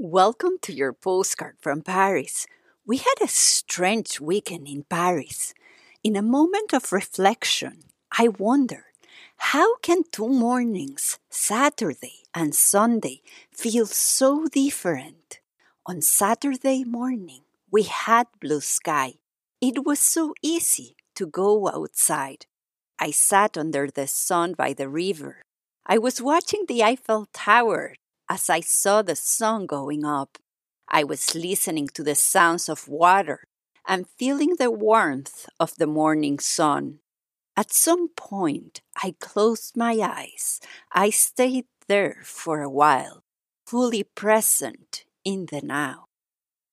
Welcome to your postcard from Paris. We had a strange weekend in Paris. In a moment of reflection, I wondered how can two mornings, Saturday and Sunday, feel so different? On Saturday morning, we had blue sky. It was so easy to go outside. I sat under the sun by the river. I was watching the Eiffel Tower as I saw the sun going up. I was listening to the sounds of water and feeling the warmth of the morning sun. At some point, I closed my eyes. I stayed there for a while, fully present in the now.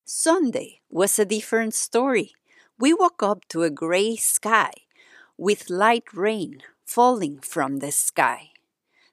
Sunday was a different story. We woke up to a gray sky with light rain falling from the sky.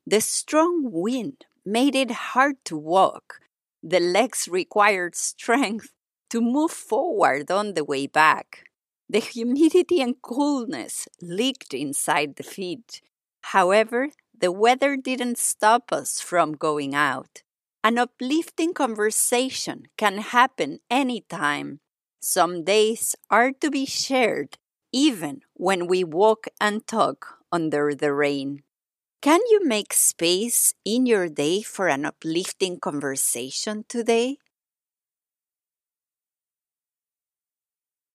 The strong wind made it hard to walk. The legs required strength to move forward on the way back. The humidity and coolness leaked inside the feet. However, the weather didn't stop us from going out. An uplifting conversation can happen anytime. Some days are to be shared, even when we walk and talk under the rain. Can you make space in your day for an uplifting conversation today?